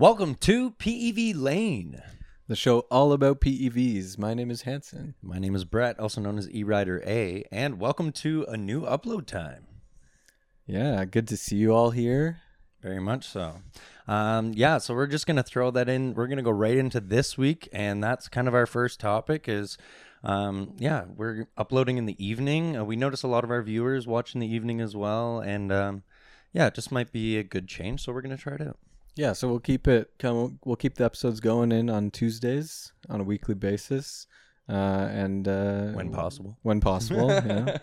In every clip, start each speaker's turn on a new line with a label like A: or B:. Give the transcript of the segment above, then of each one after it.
A: Welcome to PEV Lane.
B: The show all about PEVs. My name is Hansen.
A: My name is Brett, also known as eRider A, and welcome to a new upload time.
B: Yeah, good to see you all here.
A: Very much so. Um, yeah, so we're just gonna throw that in. We're gonna go right into this week, and that's kind of our first topic. Is um, yeah, we're uploading in the evening. Uh, we notice a lot of our viewers watch in the evening as well, and um, yeah, it just might be a good change. So we're gonna try it out.
B: Yeah, so we'll keep it. Come, we'll keep the episodes going in on Tuesdays on a weekly basis, uh, and uh,
A: When possible.
B: when possible, yeah.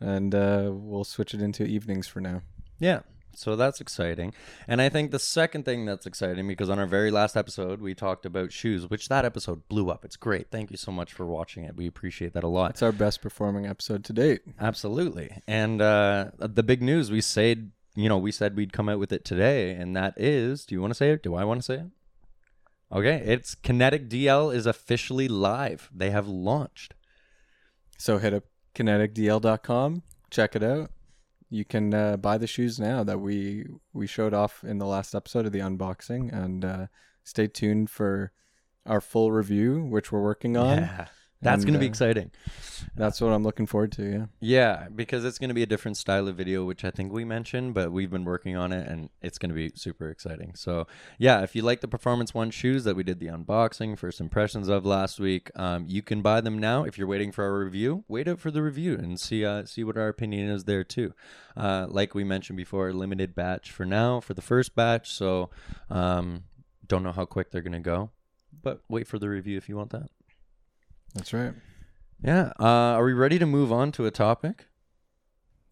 B: And uh, we'll switch it into evenings for now.
A: Yeah. So that's exciting. And I think the second thing that's exciting because on our very last episode we talked about shoes, which that episode blew up. It's great. Thank you so much for watching it. We appreciate that a lot.
B: It's our best performing episode to date.
A: Absolutely. And uh the big news we said, you know, we said we'd come out with it today and that is, do you want to say it? Do I want to say it? Okay, it's Kinetic DL is officially live. They have launched.
B: So hit up kineticdl.com, check it out. You can uh, buy the shoes now that we we showed off in the last episode of the unboxing, and uh, stay tuned for our full review, which we're working on.
A: Yeah. That's going to be
B: uh,
A: exciting.
B: That's what I'm looking forward to. Yeah.
A: Yeah, because it's going to be a different style of video, which I think we mentioned, but we've been working on it and it's going to be super exciting. So, yeah, if you like the Performance One shoes that we did the unboxing, first impressions of last week, um, you can buy them now. If you're waiting for our review, wait out for the review and see uh, see what our opinion is there too. Uh, like we mentioned before, limited batch for now for the first batch. So, um, don't know how quick they're going to go, but wait for the review if you want that.
B: That's right.
A: Yeah. Uh, are we ready to move on to a topic?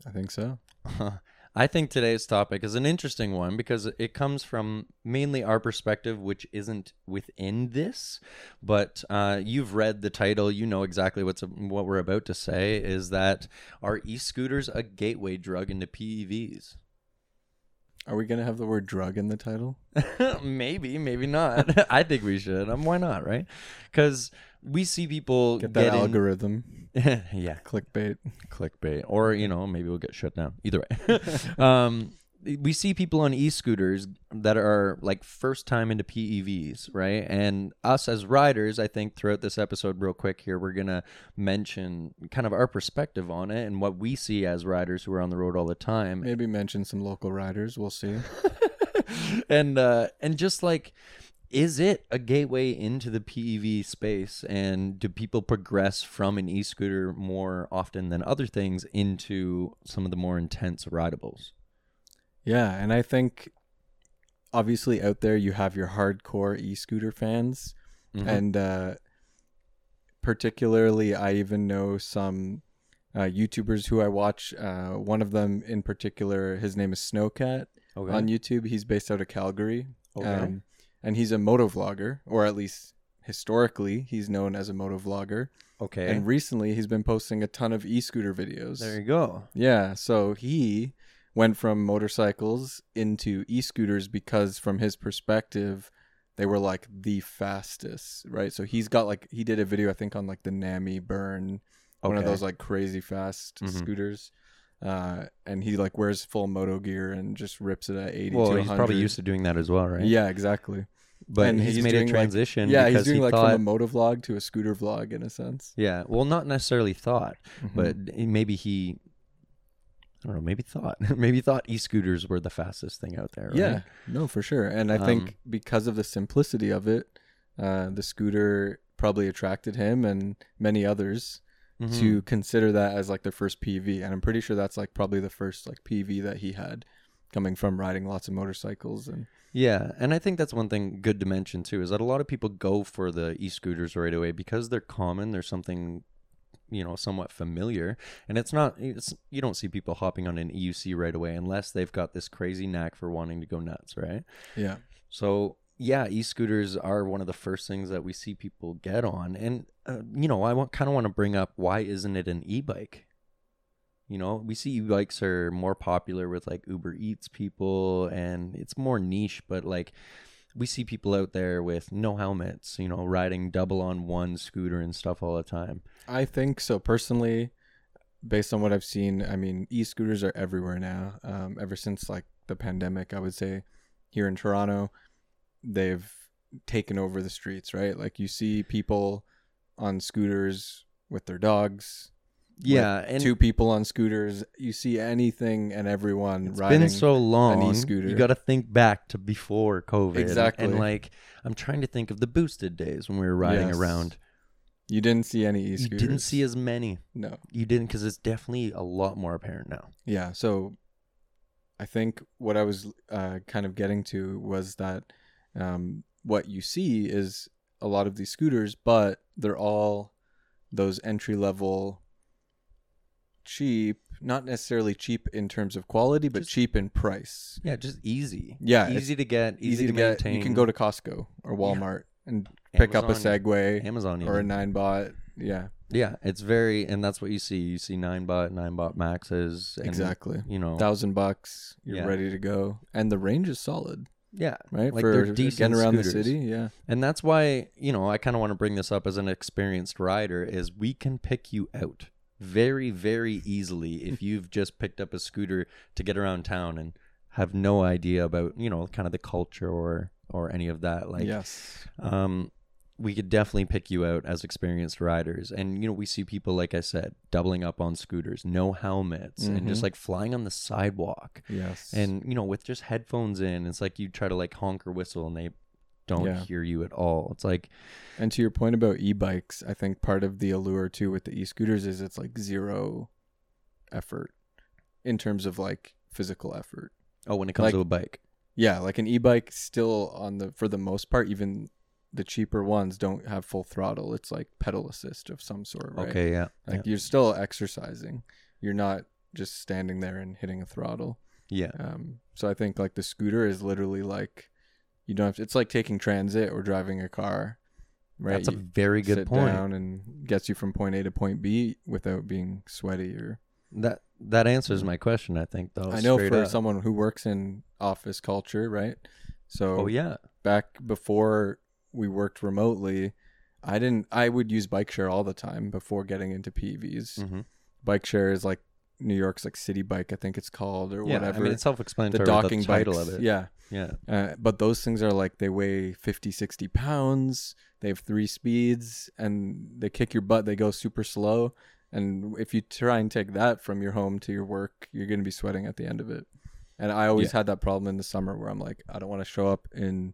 B: I think so.
A: I think today's topic is an interesting one because it comes from mainly our perspective, which isn't within this. But uh, you've read the title, you know exactly what's what we're about to say. Is that are e-scooters a gateway drug into PEVs?
B: Are we gonna have the word drug in the title?
A: maybe, maybe not. I think we should. Um, why not? Right? Because we see people
B: Get that algorithm.
A: yeah,
B: Clickbait.
A: clickbait or you know maybe we'll get shut down either way um we see people on e-scooters that are like first time into PEVs, right? And us as riders, I think throughout this episode real quick here we're to mention kind of our perspective on it and what we see as riders who are on the road all the time.
B: Maybe mention some local riders. We'll see.
A: and uh and just like is it a gateway into the PEV space and do people progress from an e-scooter more often than other things into some of the more intense ridables?
B: Yeah, and I think obviously out there you have your hardcore e-scooter fans
A: Mhm.
B: and uh particularly I even know some uh, YouTubers who I watch. Uh, one of them in particular, his name is Snowcat
A: okay.
B: on YouTube. He's based out of Calgary,
A: Okay.
B: um, and he's a moto vlogger, or at least historically, he's known as a moto vlogger.
A: okay.
B: And recently, he's been posting a ton of e-scooter videos.
A: there you go.
B: Yeah, so he went from motorcycles into e-scooters because from his perspective they were like the fastest, right? So he's got like he did a video I think on like the Nami Burn, one of those like crazy fast
A: Mhm.
B: scooters. Uh and he like wears full moto gear and just rips it at 80
A: Well, he's probably used to doing that as well, right?
B: Yeah, exactly.
A: But
B: and
A: he's,
B: he's
A: made a
B: doing, like-
A: transition
B: yeah, he's doing
A: he
B: like
A: thought
B: from a moto vlog to a scooter vlog in a sense.
A: Yeah, well, not necessarily thought,
B: Mhm.
A: but maybe he I don't know, maybe thought. maybe thought e-scooters were the fastest thing out there, right?
B: Yeah, no, for sure. And I
A: Um,
B: think because of the simplicity of it, uh, the scooter probably attracted him and many others
A: Mhm.
B: to consider that as like their first PV. And I'm pretty sure that's like probably the first like PV that he had coming from riding lots of motorcycles and
A: Yeah, and I think that's one thing good to mention too is that a lot of people go for the e-scooters right away because they're common. There's something, you know, somewhat familiar, and it's not. It's you don't see people hopping on an EUC right away unless they've got this crazy knack for wanting to go nuts, right?
B: yeah.
A: So yeah, e-scooters are one of the first things that we see people get on, and uh, you know, I want, kind of want to bring up why isn't it an e-bike? You know, we see e-bikes are more popular with like Uber Eats people, and it's more niche. But like, we see people out there with no helmets, you know, riding double on one scooter and stuff all the time.
B: I think so personally based on what I've seen, I mean, e-scooters are everywhere now. Um, ever since like the pandemic, I would say here in Toronto, they've taken over the streets, right? Like you see people on scooters with their dogs,
A: Yeah, and
B: two people on scooters. You see anything and everyone
A: It's
B: riding.
A: been so long.
B: e-scooter.
A: You got to think back to before COVID.
B: Exactly.
A: And like, I'm trying to think of the boosted days when we were riding
B: Yes.
A: around.
B: you didn't see any
A: You
B: e-scooters.
A: didn't see as many.
B: no.
A: You didn't because it's definitely a lot more apparent now.
B: Yeah. So I think what I was uh, kind of getting to was that um, what you see is a lot of these scooters, but they're all those entry level, cheap, not necessarily cheap in terms of quality, but
A: Just-
B: cheap in price.
A: Yeah, just easy.
B: Yeah,
A: easy to get, easy, to,
B: get.
A: maintain.
B: You can go to Costco or Walmart and pick up a
A: Amazon-
B: Segway
A: Amazon
B: or a
A: even.
B: Ninebot. Yeah,
A: Yeah, it's very, and that's what you see. You see Ninebot, nine bot maxes. And,
B: exactly.
A: You know,
B: Thousand bucks, you're
A: Yeah.
B: ready to go, and the range is solid,
A: yeah,
B: right?
A: Like,
B: For
A: they're decent
B: getting around
A: scooters.
B: the city. Yeah,
A: And that's why, you know, I kind of want to bring this up as an experienced rider is we can pick you out very very easily if you've just picked up a scooter to get around town and have no idea about, you know, kind of the culture or or any of that like
B: yes,
A: um we could definitely pick you out as experienced riders. And you know we see people like i said doubling up on scooters no helmets and just
B: Mhm.
A: like flying on the sidewalk.
B: Yes,
A: and you know with just headphones in it's like you try to like honk or whistle and they don't
B: Yeah.
A: hear you at all it's like
B: And to your point about e-bikes, I think part of the allure too with the e-scooters is it's like zero effort in terms of like physical effort.
A: oh when it comes
B: Like-
A: to a bike
B: Yeah, like an e-bike still on the for the most part even the cheaper ones don't have full throttle. It's like pedal assist of some sort, right?
A: okay yeah
B: Like you're still exercising. You're not just standing there and hitting a throttle.
A: yeah
B: Um so I think like the scooter is literally like you don't have to, it's like taking transit or driving a car. Right?
A: that's a very good
B: sit
A: point
B: down and gets you from point A to point B without being sweaty or
A: that that answers my question i think though
B: I know for
A: up.
B: someone who works in office culture, right? So
A: oh yeah
B: back before we worked remotely, I didn't I would use bike share all the time before getting into PVs.
A: hmm
B: Bike share is like New York's like city bike, I think it's called or
A: yeah
B: whatever.
A: i mean it's self-explanatory
B: docking
A: the title
B: bikes.
A: of it
B: Yeah.
A: yeah
B: Uh, but those things are like they weigh 50 60 pounds they have three speeds and they kick your butt they go super slow and if you try and take that from your home to your work you're going to be sweating at the end of it and i always had that problem in the summer where i'm like i don't want to show up in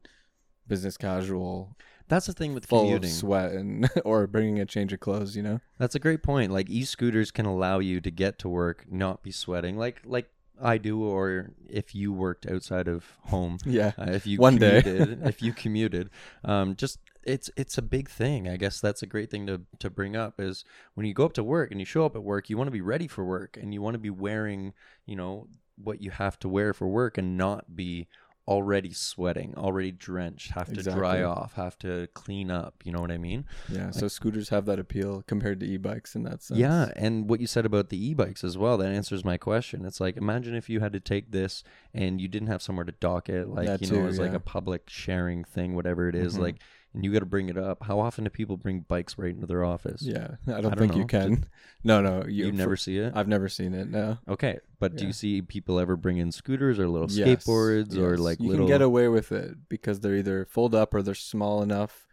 B: business casual
A: that's the thing with
B: full
A: commuting
B: of sweat and or bringing a change of clothes you know
A: That's a great point. Like e-scooters can allow you to get to work, not be sweating, like like I do, or if you worked outside of home,
B: yeah
A: uh, if you
B: One day.
A: if you commuted, um, just it's it's a big thing. I guess that's a great thing to to bring up is when you go up to work and you show up at work, you want to be ready for work and you want to be wearing, you know, what you have to wear for work and not be already sweating, already drenched, have to dry off, have to clean up. You know what I mean?
B: yeah so scooters have that appeal compared to e-bikes in that sense
A: Yeah, and what you said about the e-bikes as well, that answers my question. It's like imagine if you had to take this and you didn't have somewhere to dock it, like
B: That
A: you know,
B: too,
A: as like
B: yeah.
A: a public sharing thing, whatever it is,
B: Mhm.
A: like and you got to bring it up. How often do people bring bikes right into their office?
B: yeah i don't,
A: don't
B: think you
A: know.
B: can no no
A: you,
B: you,
A: never see it.
B: i've never seen it no
A: okay, but do you see people ever bring in scooters or little
B: Yes,
A: skateboards or like
B: you
A: little?
B: can get away with it because they're either fold up or they're small enough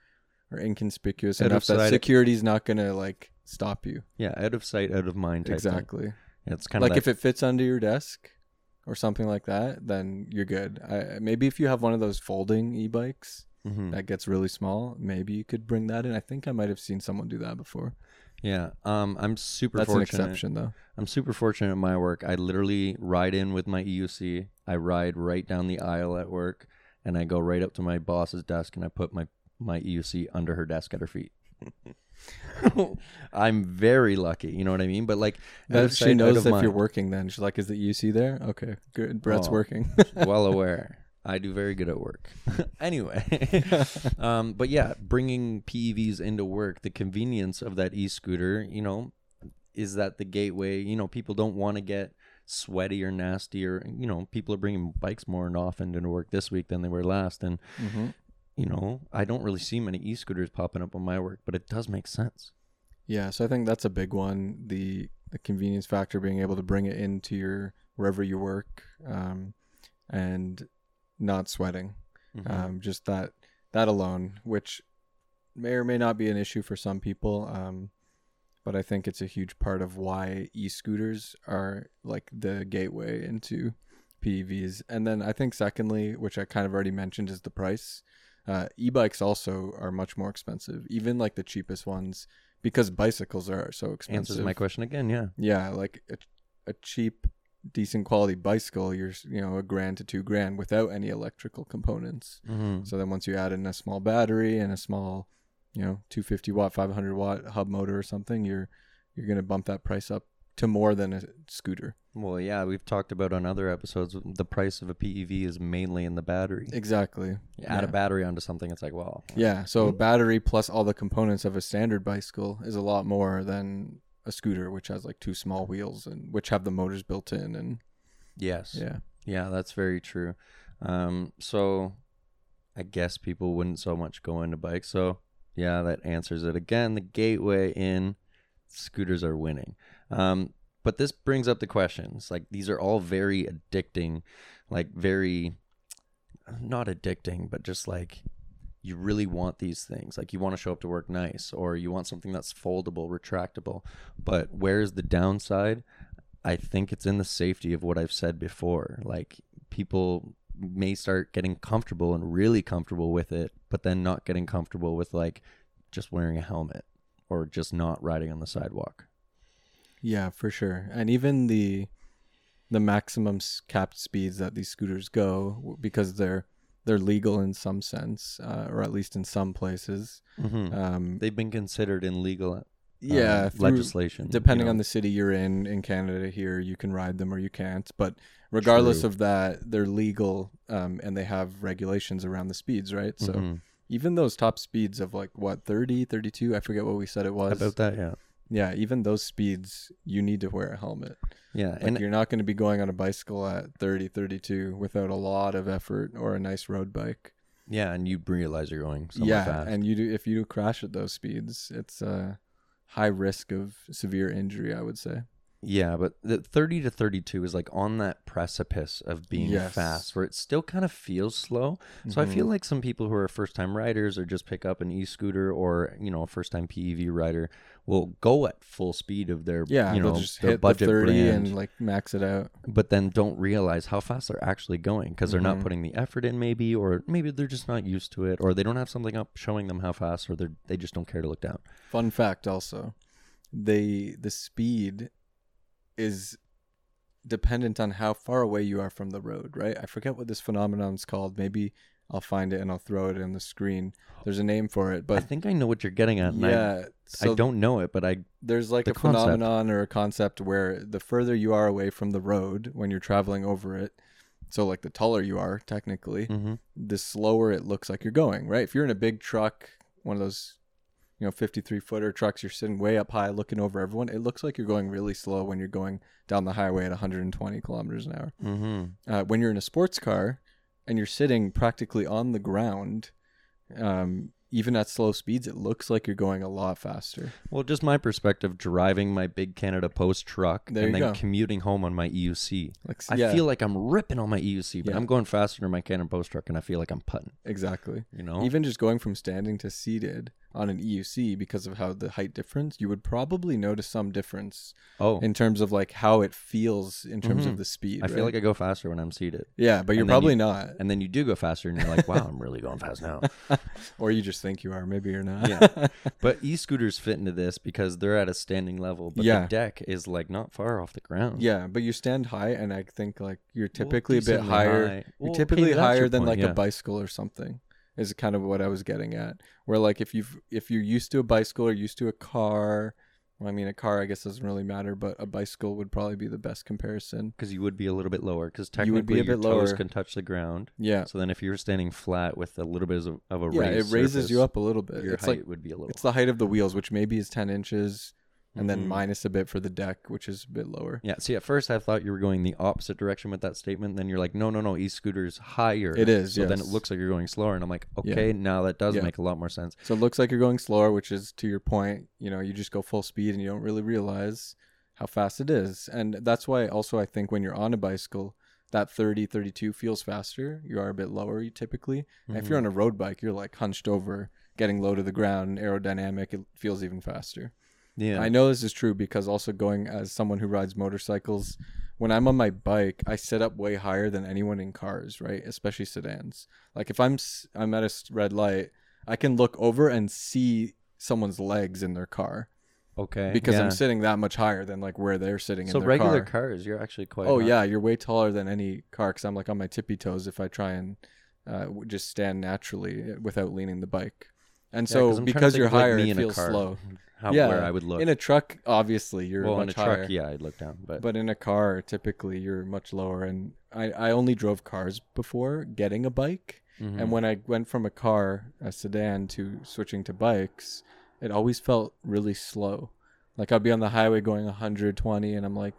B: or inconspicuous
A: Out
B: enough that security's not gonna like stop you.
A: yeah, out of sight, out of mind. Type thing.
B: exactly.
A: Yeah, it's kind of
B: Like
A: of
B: if it fits under your desk or something like that, then you're good. I, maybe if you have one of those folding e-bikes
A: hmm
B: that gets really small, maybe you could bring that in. I think I might have seen someone do that before.
A: yeah. Um, I'm super
B: That's an
A: fortunate.
B: exception though.
A: I'm super fortunate at my work. I literally ride in with my EUC. I ride right down the aisle at work, and I go right up to my boss's desk and I put my my EUC under her desk at her feet. I'm very lucky, you know what I mean. But like, out
B: That
A: of
B: she knows if you're working then. She's like, Is you see there? Okay, good. Brett's
A: Oh.
B: working.
A: well aware. I do very good at work. anyway, um, but yeah, bringing PEVs into work, the convenience of that e-scooter, you know, is that the gateway? You know, people don't want to get sweaty or nasty, or you know, people are bringing bikes more and often into work this week than they were last, and
B: hmm
A: you know, I don't really see many e-scooters popping up on my work, but it does make sense.
B: Yeah, so I think that's a big one. The the convenience factor, being able to bring it into your wherever you work, um, and not sweating.
A: Mhm.
B: Um, just that that alone, which may or may not be an issue for some people, um, but I think it's a huge part of why e-scooters are like the gateway into PEVs. And then I think secondly, which I kind of already mentioned, is the price. Uh, e-bikes also are much more expensive, even like the cheapest ones, because bicycles are so expensive.
A: Answers my question again. Yeah.
B: Yeah, like a, a cheap, decent quality bicycle, you're you know a grand to two grand without any electrical components.
A: Mm-hmm.
B: So then once you add in a small battery and a small, you know, 250 watt, 500 watt hub motor or something, you're you're gonna bump that price up to more than a scooter.
A: Well, yeah, we've talked about on other episodes. The price of a PEV is mainly in the battery.
B: Exactly.
A: You add a battery onto something, it's like, well,
B: Yeah. So a
A: Mhm.
B: battery plus all the components of a standard bicycle is a lot more than a scooter, which has like two small wheels and which have the motors built in and
A: yes,
B: yeah.
A: Yeah, that's very true. Um, so I guess people wouldn't so much go into bikes. So yeah, that answers it again. The gateway in scooters are winning. Um, but this brings up the questions. Like these are all very addicting, like very not addicting, but just like you really want these things. Like you want to show up to work nice, or you want something that's foldable, retractable. But where's the downside? I think it's in the safety of what I've said before. Like people may start getting comfortable and really comfortable with it, but then not getting comfortable with like just wearing a helmet or just not riding on the sidewalk.
B: Yeah, for sure. And even the the maximum capped speeds that these scooters go because they're they're legal in some sense, uh, or at least in some places.
A: Mm-hmm.
B: Um,
A: They've been considered in legal uh,
B: yeah, through-
A: legislation.
B: depending
A: you know.
B: on the city you're in in Canada here you can ride them or you can't but regardless
A: True.
B: of that they're legal um, and they have regulations around the speeds right so
A: Mhm.
B: even those top speeds of like what 30 32 I forget what we said it was
A: about that, yeah,
B: yeah even those speeds you need to wear a helmet.
A: Yeah,
B: like
A: and
B: you're not going to be going on a bicycle at 30 32 without a lot of effort or a nice road bike.
A: Yeah, and you realize you're going somewhere
B: yeah
A: fast.
B: and you do if you do crash at those speeds it's a high risk of severe injury i would say
A: Yeah, but the 30 to 32 is like on that precipice of being
B: Yes.
A: fast where it still kind of feels slow. So I feel
B: Mhm.
A: like some people who are first time riders or just pick up an e-scooter or, you know, a first time PEV rider will go at full speed of their,
B: Yeah,
A: you know,
B: just
A: their
B: hit the
A: budget
B: 30
A: brand,
B: and like max it out.
A: but then don't realize how fast they're actually going because they're not
B: Mhm.
A: putting the effort in maybe or maybe they're just not used to it or they don't have something up showing them how fast or they they just don't care to look down.
B: Fun fact also, they the speed is dependent on how far away you are from the road, right? I forget what this phenomenon is called. Maybe I'll find it and I'll throw it in the screen. There's a name for it, but I
A: think I know what you're getting at. and I-
B: yeah, so
A: I don't know it, but I
B: there's like
A: the
B: a
A: concept.
B: phenomenon or a concept where the further you are away from the road when you're traveling over it, so like the taller you are technically,
A: mhm.
B: the slower it looks like you're going, right? If you're in a big truck, one of those, you know, 53 footer trucks, you're sitting way up high looking over everyone. It looks like you're going really slow when you're going down the highway at 120 kilometers an hour.
A: Mhm.
B: Uh, when you're in a sports car and you're sitting practically on the ground, um, even at slow speeds, it looks like you're going a lot faster.
A: Well, just my perspective driving my big Canada Post truck
B: There
A: and then
B: go.
A: commuting home on my EUC.
B: Like,
A: I
B: yeah,
A: feel like I'm ripping on my EUC, but
B: Yeah.
A: I'm going faster than my Canada Post truck and I feel like I'm putting,
B: exactly.
A: you know?
B: Even just going from standing to seated on an EUC because of how the height difference, you would probably notice some difference
A: oh,
B: in terms of like how it feels in terms
A: Mhm.
B: of the speed.
A: I feel like I go faster when I'm seated.
B: yeah, but you're probably
A: you-
B: not,
A: And then you do go faster and you're like, wow, I'm really going fast now.
B: or you just think you are. Maybe you're not.
A: Yeah. But e-scooters fit into this because they're at a standing level, but
B: Yeah.
A: the deck is like not far off the ground.
B: yeah, but you stand high, and I think like you're
A: Well,
B: typically a bit higher.
A: high.
B: You're
A: Well, okay,
B: typically
A: that's
B: higher
A: your
B: than
A: point,
B: like
A: yeah.
B: a bicycle or something. Is kind of what I was getting at. Where like if you've if you're used to a bicycle or used to a car, well, I mean a car I guess doesn't really matter, but a bicycle would probably be the best comparison.
A: Because you would be a little bit lower because
B: You would be
A: technically
B: a
A: your
B: bit
A: toes
B: lower.
A: can touch the ground.
B: Yeah,
A: So then if you were standing flat with a little bit of, of a
B: yeah, it raises you up a little bit.
A: Your
B: It's
A: height
B: like
A: would be a little.
B: it's the height of the wheels, which maybe is ten inches, and then
A: Mhm.
B: minus a bit for the deck, which is a bit lower.
A: Yeah. See, at first I thought you were going the opposite direction with that statement. Then you're like, no, no, no. E-scooter's higher.
B: It is,
A: So then it
B: yes.
A: looks like you're going slower, and I'm like,
B: Yeah.
A: okay, now that does
B: Yeah.
A: make a lot more sense.
B: So it looks like you're going slower, which is to your point. You know, you just go full speed and you don't really realize how fast it is. And that's why also I think when you're on a bicycle, that 30, 32 feels faster. You are a bit lower you typically. And if you're on a road bike, you're like hunched over, getting low to the ground, aerodynamic. It feels even faster.
A: Yeah,
B: I know this is true because also going as someone who rides motorcycles, when I'm on my bike, I sit up way higher than anyone in cars, right? Especially sedans. Like if I'm I'm at a red light, I can look over and see someone's legs in their car
A: okay.
B: because
A: yeah.
B: I'm sitting that much higher than like where they're sitting
A: so
B: in their
A: regular
B: car.
A: cars, you're actually quite.
B: Oh
A: high.
B: yeah, you're way taller than any car because I'm like on my tippy toes if I try and uh, just stand naturally uh, without leaning the bike. And
A: Yeah,
B: so
A: I'm trying to
B: because you're
A: like,
B: higher,
A: me
B: it feels slow.
A: How
B: Yeah,
A: where I would look.
B: In a truck, obviously you're
A: well,
B: much
A: in a
B: higher.
A: truck, yeah, I'd look down, but,
B: But in a car, typically you're much lower. And I, I only drove cars before getting a bike.
A: Mhm.
B: And when I went from a car, a sedan, to switching to bikes, it always felt really slow. Like I'd be on the highway going 120, and I'm like,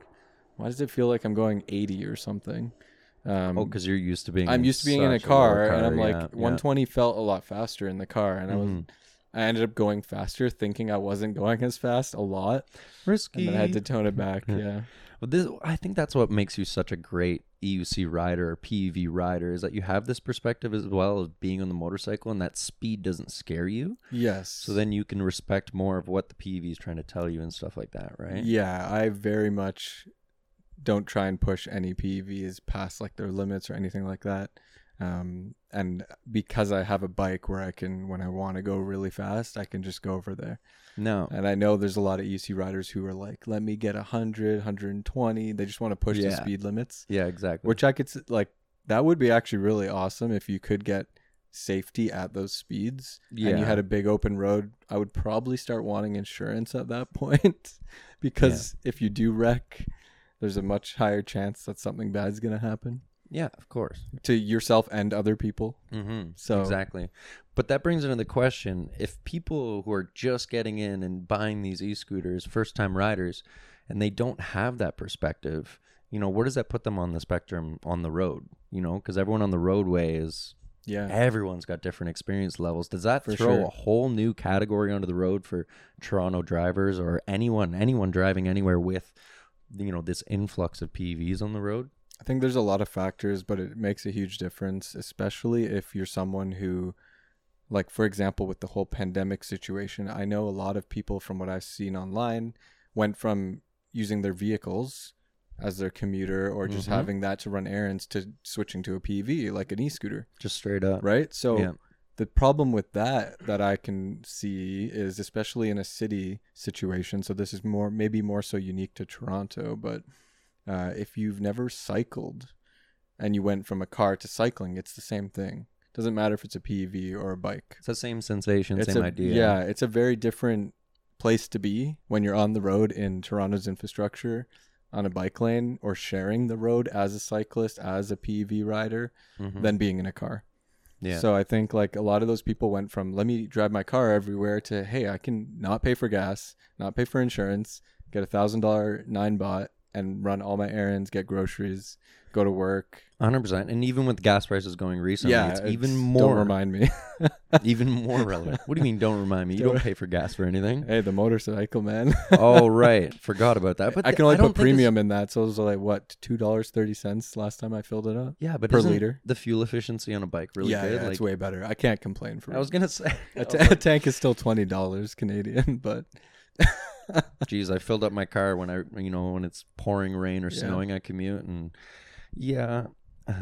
B: why does it feel like I'm going 80 or something? Um,
A: oh, because you're used to being.
B: I'm used to being in a
A: lower
B: car, and I'm like,
A: yeah, yeah.
B: 120 felt a lot faster in the car, and I was,
A: Mhm.
B: I ended up going faster, thinking I wasn't going as fast a lot,
A: risky.
B: and then I had to tone it back.
A: Yeah.
B: yeah.
A: Well, this I think that's what makes you such a great EUC rider or PEV rider is that you have this perspective as well of being on the motorcycle and that speed doesn't scare you.
B: Yes.
A: So then you can respect more of what the PEV is trying to tell you and stuff like that, right?
B: Yeah, I very much don't try and push any PEVs past like their limits or anything like that. Um, and because I have a bike where I can, when I want to go really fast, I can just go over there.
A: No.
B: And I know there's a lot of EUC riders who are like, let me get 100, 120. They just want to push the speed limits,
A: Yeah, exactly.
B: which I could, like, that would be actually really awesome if you could get safety at those speeds
A: yeah.
B: and you had a big open road, I would probably start wanting insurance at that point because if you do wreck, there's a much higher chance that something bad's going to happen
A: yeah, of course.
B: to yourself and other people.
A: Mm-hmm.
B: So
A: exactly. But that brings into the question: if people who are just getting in and buying these e-scooters, first-time riders, and they don't have that perspective, you know, where does that put them on the spectrum on the road? You know, because everyone on the roadway is
B: yeah,
A: everyone's got different experience levels. Does that
B: For
A: throw
B: sure.
A: a whole new category onto the road for Toronto drivers or anyone anyone driving anywhere with you know this influx of PVs on the road?
B: I think there's a lot of factors, but it makes a huge difference, especially if you're someone who, like, for example, with the whole pandemic situation, I know a lot of people from what I've seen online went from using their vehicles as their commuter or just
A: Mhm.
B: having that to run errands to switching to a PV, like an e scooter,
A: Just straight up.
B: right? So,
A: Yeah.
B: the problem with that that I can see is especially in a city situation. So this is more maybe more so unique to Toronto, but uh, if you've never cycled and you went from a car to cycling, it's the same thing. Doesn't matter if it's a PEV or a bike.
A: It's the same sensation,
B: It's
A: same
B: a,
A: idea.
B: Yeah, it's a very different place to be when you're on the road in Toronto's infrastructure on a bike lane or sharing the road as a cyclist, as a PEV rider,
A: Mhm.
B: than being in a car.
A: yeah.
B: So I think like a lot of those people went from let me drive my car everywhere to hey I can not pay for gas, not pay for insurance, get a thousand dollar Ninebot and run all my errands, get groceries, go to work.
A: Hundred percent, and even with gas prices going recently,
B: yeah,
A: it's, even more.
B: Don't remind me.
A: even more relevant. What do you mean? Don't remind me. You
B: Don't-
A: pay for gas for anything.
B: hey, the motorcycle man.
A: oh right, forgot about that. But
B: I can only put premium in that, so it was like what two dollars thirty cents last time I filled it up.
A: Yeah, but
B: per liter.
A: the fuel efficiency on a bike really
B: yeah,
A: good?
B: yeah,
A: like,
B: it's way better. I can't complain for it.
A: I was gonna say,
B: a,
A: I
B: ta-
A: was
B: a tank is still twenty dollars Canadian, but
A: like, geez, I filled up my car when I, you know, when it's pouring rain or
B: Yeah.
A: snowing, I commute, and yeah.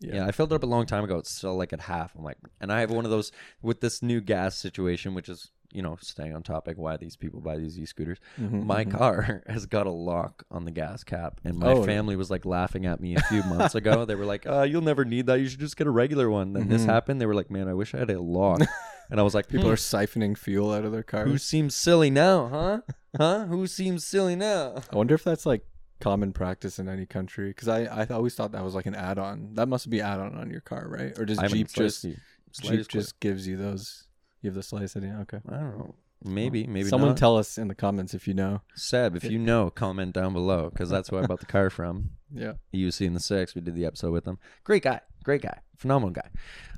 B: Yeah.
A: Yeah. I filled it up a long time ago. It's still like at half. I'm like, and I have one of those with this new gas situation, which is, you know, staying on topic. Why these people buy these e-scooters?
B: Mhm,
A: my
B: mhm.
A: car has got a lock on the gas cap and my
B: Oh.
A: family was like laughing at me a few months ago they were like uh, you'll never need that you should just get a regular one then this
B: Mhm.
A: happened they were like man i wish i had a lock and i was like
B: people
A: people
B: are siphoning fuel out of their cars.
A: who seems silly now huh huh who seems silly now
B: I wonder if that's like common practice in any country because I, I always thought that was like an add-on. That must be add-on on your car, right? Or does
A: I
B: Jeep just Jeep just gives you those? You have the slice idea. Okay.
A: i don't know maybe maybe
B: Someone
A: not.
B: tell us in the comments if you know.
A: seb if you know comment down below because that's where i bought the car from
B: Yeah.
A: UC in the six. We did the episode with him. Great guy, great guy, phenomenal guy.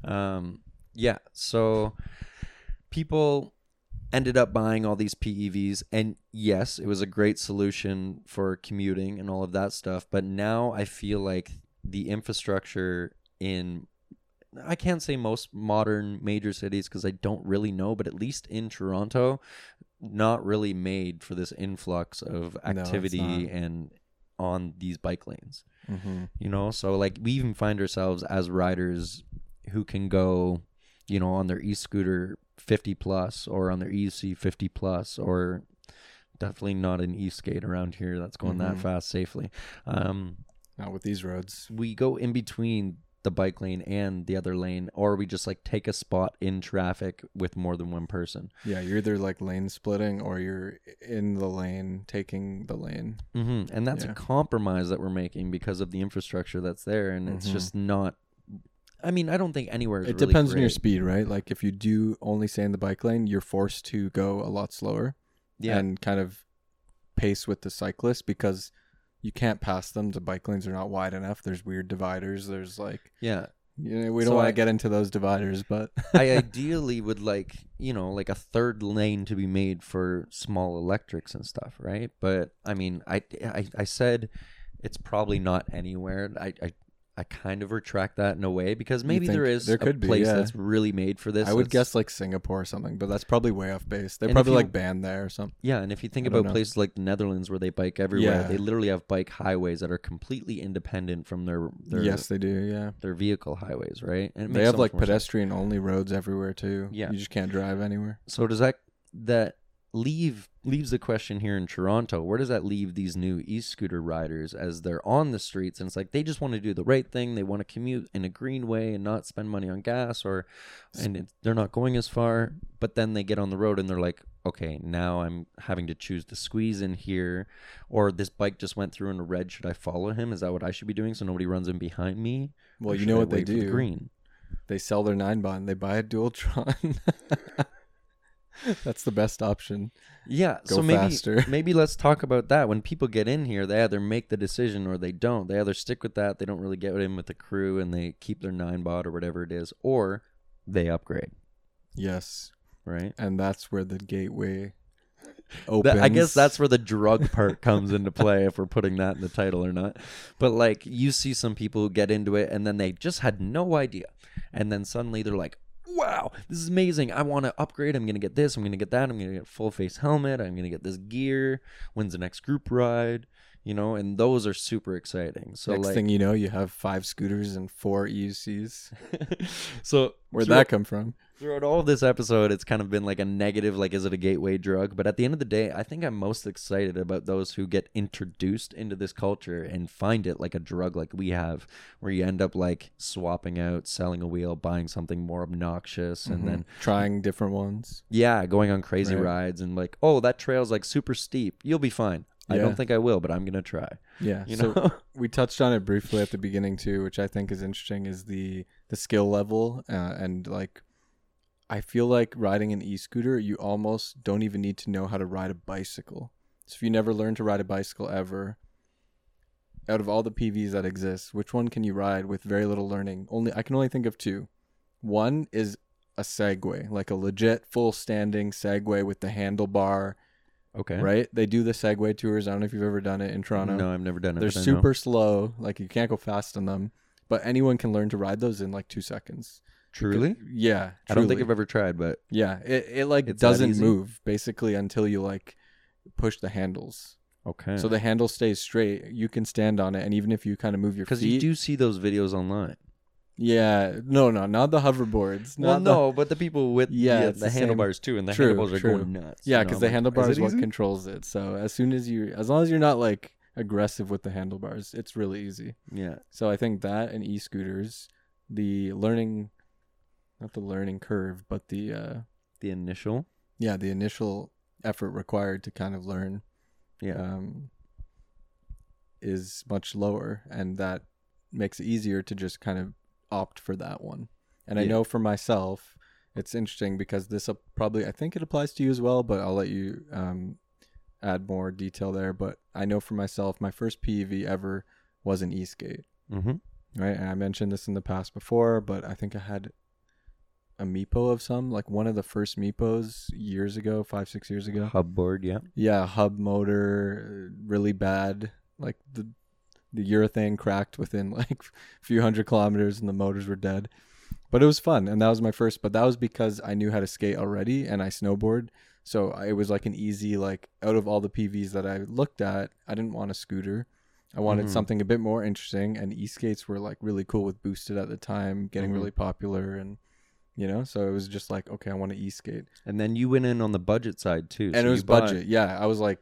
A: Um, yeah. So people ended up buying all these PEVs, and yes, it was a great solution for commuting and all of that stuff. But now I feel like the infrastructure in I can't say most modern major cities because I don't really know, but at least in Toronto, not really made for this influx of activity
B: not.
A: and on these bike lanes.
B: Mm-hmm.
A: You know, so like we even find ourselves as riders who can go, you know, on their e-scooter 50 plus or on their EUC 50 plus or definitely not an e-skate around here that's going that
B: Mhm.
A: fast safely. Um,
B: Not with these roads.
A: we go in between the bike lane and the other lane or we just like take a spot in traffic with more than one person
B: Yeah, you're either like lane splitting or you're in the lane taking the lane.
A: hmm and that's
B: Yeah.
A: a compromise that we're making because of the infrastructure that's there and it's
B: Mhm.
A: just not i mean i don't think anywhere is
B: It
A: really
B: depends on your speed, right? Like if you do only stay in the bike lane, you're forced to go a lot slower
A: yeah
B: and kind of pace with the cyclist because you can't pass them. The bike lanes are not wide enough. There's weird dividers. There's like
A: yeah
B: you know, we don't want to get into those dividers, but
A: i ideally would like you know like a third lane to be made for small electrics and stuff right but i mean i i, I said it's probably not anywhere i i I kind of retract that in a way because maybe there is
B: there
A: a
B: could be,
A: place
B: yeah.
A: that's really made for this.
B: I would guess like Singapore or something, but that's probably way off base. They're
A: And if
B: probably
A: you-
B: like banned there or something.
A: Yeah, and if you think
B: I don't
A: about
B: know.
A: places like the Netherlands where they bike everywhere,
B: Yeah.
A: they literally have bike highways that are completely independent from their their
B: yes, they do. Yeah,
A: their vehicle highways, right? And it
B: they
A: makes
B: have
A: so much
B: like
A: more sense.
B: pedestrian only roads everywhere too.
A: Yeah.
B: you just can't drive anywhere.
A: So does that that leave leaves the question here in Toronto? Where does that leave these new e-scooter riders as they're on the streets and it's like they just want to do the right thing, they want to commute in a green way and not spend money on gas or and it, they're not going as far, but then they get on the road and they're like, okay, now I'm having to choose to squeeze in here or this bike just went through in a red, should I follow him? Is that what I should be doing so nobody runs in behind me?
B: Well, you know what they
A: for the
B: do.
A: green.
B: They sell their Ninebot. They buy a Dualtron. That's the best option.
A: Yeah,
B: Go
A: so maybe
B: faster.
A: maybe let's talk about that. When people get in here, they either make the decision or they don't. They either stick with that, they don't really get in with the crew, and they keep their Ninebot or whatever it is, or they upgrade.
B: Yes,
A: Right.
B: and that's where the gateway
A: That- I guess that's where the drug part comes into play if we're putting that in the title or not. But like you see some people who get into it and then they just had no idea. And then suddenly they're like, Wow, this is amazing. I want to upgrade. I'm gonna get this, I'm gonna get that, I'm gonna get a full face helmet, I'm gonna get this gear. When's the next group ride? You know, and those are super exciting. So
B: Next
A: like
B: thing you know, you have five scooters and four EUCs.
A: so
B: Where'd that come from?
A: Throughout all of this episode, it's kind of been like a negative, like, is it a gateway drug? But at the end of the day, I think I'm most excited about those who get introduced into this culture and find it like a drug, like we have, where you end up like swapping out, selling a wheel, buying something more obnoxious, and
B: Mhm.
A: then,
B: trying different ones.
A: yeah, going on crazy
B: Right.
A: rides and like, oh, that trail's like super steep. You'll be fine. I don't think I will, but I'm going to try.
B: Yeah.
A: You
B: so
A: know?
B: we touched on it briefly at the beginning too, which I think is interesting. Is the the skill level uh, and like. I feel like riding an e-scooter, you almost don't even need to know how to ride a bicycle. So if you never learned to ride a bicycle ever, out of all the PVs that exist, which one can you ride with very little learning? Only I can only think of two. One is a Segway, like a legit full standing Segway with the handlebar,
A: okay.
B: right? They do the Segway tours. I don't know if you've ever done it in Toronto.
A: No, I've never done it.
B: They're
A: but I know.
B: super slow. Like you can't go fast on them, but anyone can learn to ride those in like two seconds.
A: Truly?
B: Yeah,
A: I don't think
B: truly.
A: I've ever tried, but
B: Yeah, it it like
A: It's that
B: doesn't
A: easy?
B: move basically until you like push the handles.
A: okay.
B: So the handle stays straight. You can stand on it, and even if you kind of move your
A: because
B: feet,
A: you do see those videos online.
B: yeah, no, no, not the hoverboards.
A: Well,
B: not the-
A: no, but the people with
B: Yeah,
A: the,
B: it's
A: the,
B: the same.
A: handlebars too, and the
B: True,
A: handlebars are
B: true.
A: going nuts.
B: yeah, because the
A: like,
B: handlebar
A: is
B: is what controls it. So as soon as you, as long as you're not like aggressive with the handlebars, it's really easy.
A: Yeah,
B: So I think that and e-scooters, the learning, not the learning curve, but the uh,
A: the initial.
B: yeah, the initial effort required to kind of learn
A: Yeah,
B: um, is much lower, and that makes it easier to just kind of opt for that one. And I know for myself, it's interesting because this probably I think it applies to you as well, but I'll let you um, add more detail there. But I know for myself, my first PEV ever was an e-skate,
A: mm-hmm.
B: right? And I mentioned this in the past before, but I think I had a Meepo of some, like one of the first Meepos years ago, five six years ago.
A: hub board. Yeah,
B: Yeah, hub motor, uh, really bad. Like the the urethane cracked within like a few hundred kilometers and the motors were dead. But it was fun, and that was my first. But that was because I knew how to skate already, and I snowboard. So it was like an easy like out of all the PVs that I looked at, I didn't want a scooter. I wanted
A: Mhm.
B: something a bit more interesting, and e skates were like really cool with boosted at the time, getting
A: Mhm.
B: really popular, and you know, so it was just like okay, I want to e skate,
A: And then you went in on the budget side too.
B: and
A: so
B: it
A: you
B: was
A: bought-
B: budget. Yeah, I was like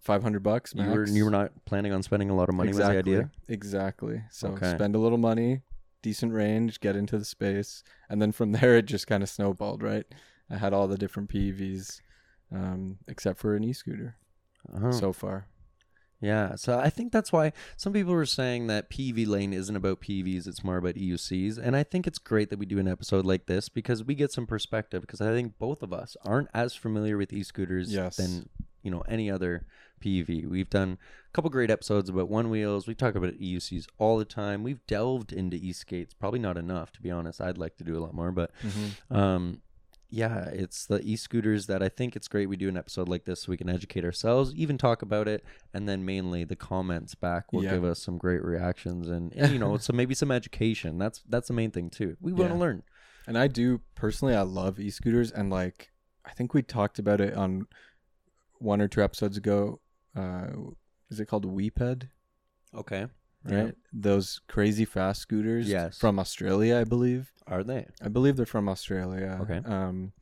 B: five hundred bucks.
A: You were you were not planning on spending a lot of money.
B: exactly,
A: Was the idea?
B: Exactly. So
A: Okay.
B: spend a little money, decent range, get into the space, and then from there it just kind of snowballed. Right. I had all the different PVs, um, except for an e-scooter
A: Oh.
B: so far.
A: Yeah, so I think that's why some people were saying that PV lane isn't about PVs, it's more about EUCs. And I think it's great that we do an episode like this because we get some perspective because I think both of us aren't as familiar with e-scooters
B: Yes.
A: than, you know, any other PV. We've done a couple great episodes about one wheels. We talk about EUCs all the time. We've delved into e-skates, probably not enough to be honest. I'd like to do a lot more, but um yeah it's the e-scooters that i think it's great we do an episode like this so we can educate ourselves even talk about it and then mainly the comments back will
B: Yeah.
A: give us some great reactions and, and you know so maybe some education that's that's the main thing too we want to
B: Yeah.
A: learn
B: And I do personally, I love e-scooters, and like I think we talked about it on one or two episodes ago. Uh, is it called Weped?
A: okay
B: Right, those crazy fast scooters.
A: Yes.
B: from Australia, I believe.
A: are they
B: I believe they're from Australia.
A: Okay.
B: Um,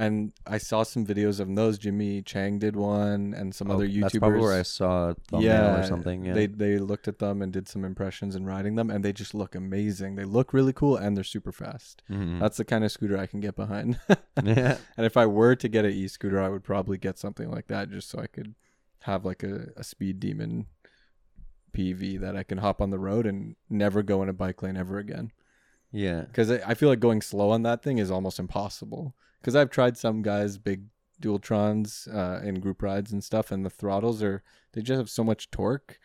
B: and I saw some videos of those. Jimmy Chang did one, and some other
A: Oh,
B: YouTubers.
A: that's probably where i saw thumbnail or something yeah
B: They they looked at them and did some impressions and riding them, and they just look amazing. They look really cool, and they're super fast.
A: Mhm.
B: That's the kind of scooter I can get behind.
A: yeah
B: and if I were to get an e-scooter, I would probably get something like that, just so I could have like a, a speed demon PV that I can hop on the road and never go in a bike lane ever again
A: yeah
B: because I feel like going slow on that thing is almost impossible. Because I've tried some guys big dualtrons uh, in group rides and stuff, and the throttles are they just have so much torque.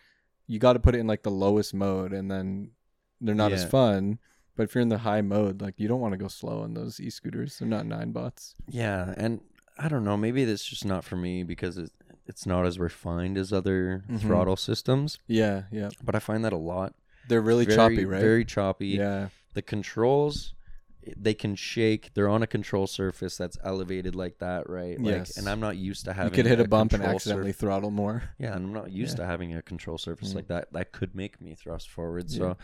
B: You got to put it in like the lowest mode, and then they're not as fun. But if you're in the high mode, like you don't want to go slow on those e-scooters. They're not Ninebots.
A: yeah and i don't know maybe that's just not for me because it, it's not as refined as other
B: Mhm.
A: throttle systems
B: Yeah, yeah.
A: but i find that a lot
B: They're really
A: Very-
B: choppy, right?
A: Very choppy.
B: yeah,
A: The controls, they can shake. They're on a control surface that's elevated like that, right? Like,
B: Yes.
A: And I'm not used to having.
B: you could hit a bump and accidentally
A: surf-
B: throttle more.
A: yeah, and I'm not used
B: Yeah.
A: to having a control surface
B: Mm.
A: like that. That could make me thrust forward.
B: Yeah.
A: So,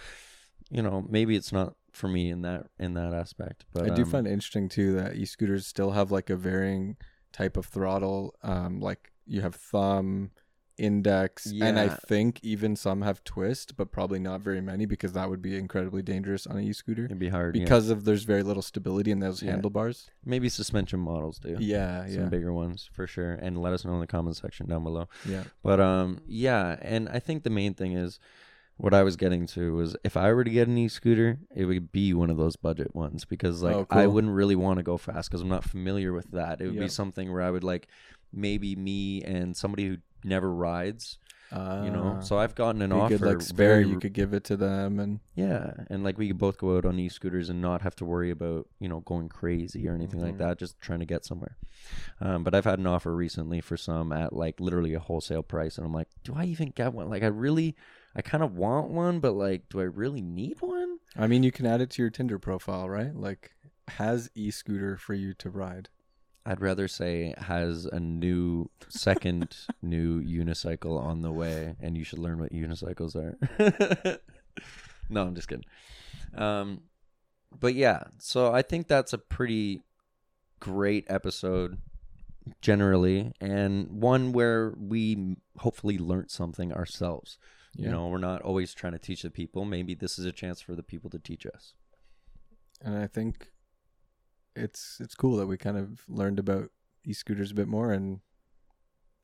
A: you know, maybe it's not for me in that in that aspect. But
B: I do
A: um,
B: find it interesting too that e-scooters still have like a varying type of throttle. Um, like you have thumb, index, and I think even some have twist, but probably not very many because that would be incredibly dangerous on an e-scooter
A: it'd be hard yeah.
B: because of there's very little stability in those
A: Yeah.
B: handlebars.
A: maybe suspension models do.
B: Yeah,
A: Some
B: yeah,
A: bigger ones for sure, and let us know in the comment section down below.
B: yeah.
A: But um, yeah, and I think the main thing is what I was getting to was if I were to get an e-scooter, it would be one of those budget ones because like
B: Oh,
A: I wouldn't really want to go fast because I'm not familiar with that. It would be something where I would like maybe me and somebody who never rides, you know.
B: Ah,
A: So I've gotten an offer.
B: good like spare.
A: very
B: You could give it to them, and
A: yeah, and like we could both go out on e-scooters and not have to worry about you know going crazy or anything like
B: Mhm.
A: that. Just trying to get somewhere. Um, but I've had an offer recently for some at like literally a wholesale price, and I'm like, do I even get one? Like, I really, I kind of want one, but like, do I really need one?
B: I mean, you can add it to your Tinder profile, right? Like, has e-scooter for you to ride.
A: I'd rather say has a new second new unicycle on the way, and you should learn what unicycles are. no, I'm just kidding. Um, but yeah, so I think that's a pretty great episode generally, and one where we hopefully learned something ourselves. You know, we're not always trying to teach the people. Maybe this is a chance for the people to teach us.
B: and I think it's it's cool that we kind of learned about e-scooters a bit more and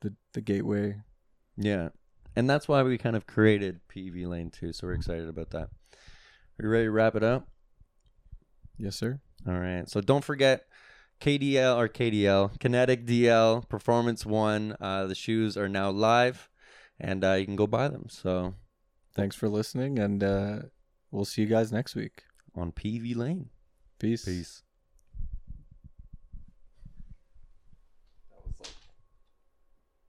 B: the the gateway.
A: Yeah. And that's why we kind of created PV Lane 2. So we're excited about that. Are you ready to wrap it up?
B: Yes, sir.
A: All right. So don't forget KDL or KDL, Kinetic DL Performance 1. Uh, the shoes are now live and uh, you can go buy them. So
B: Thanks for listening, and uh, we'll see you guys next week.
A: on PV Lane.
B: Peace.
A: Peace.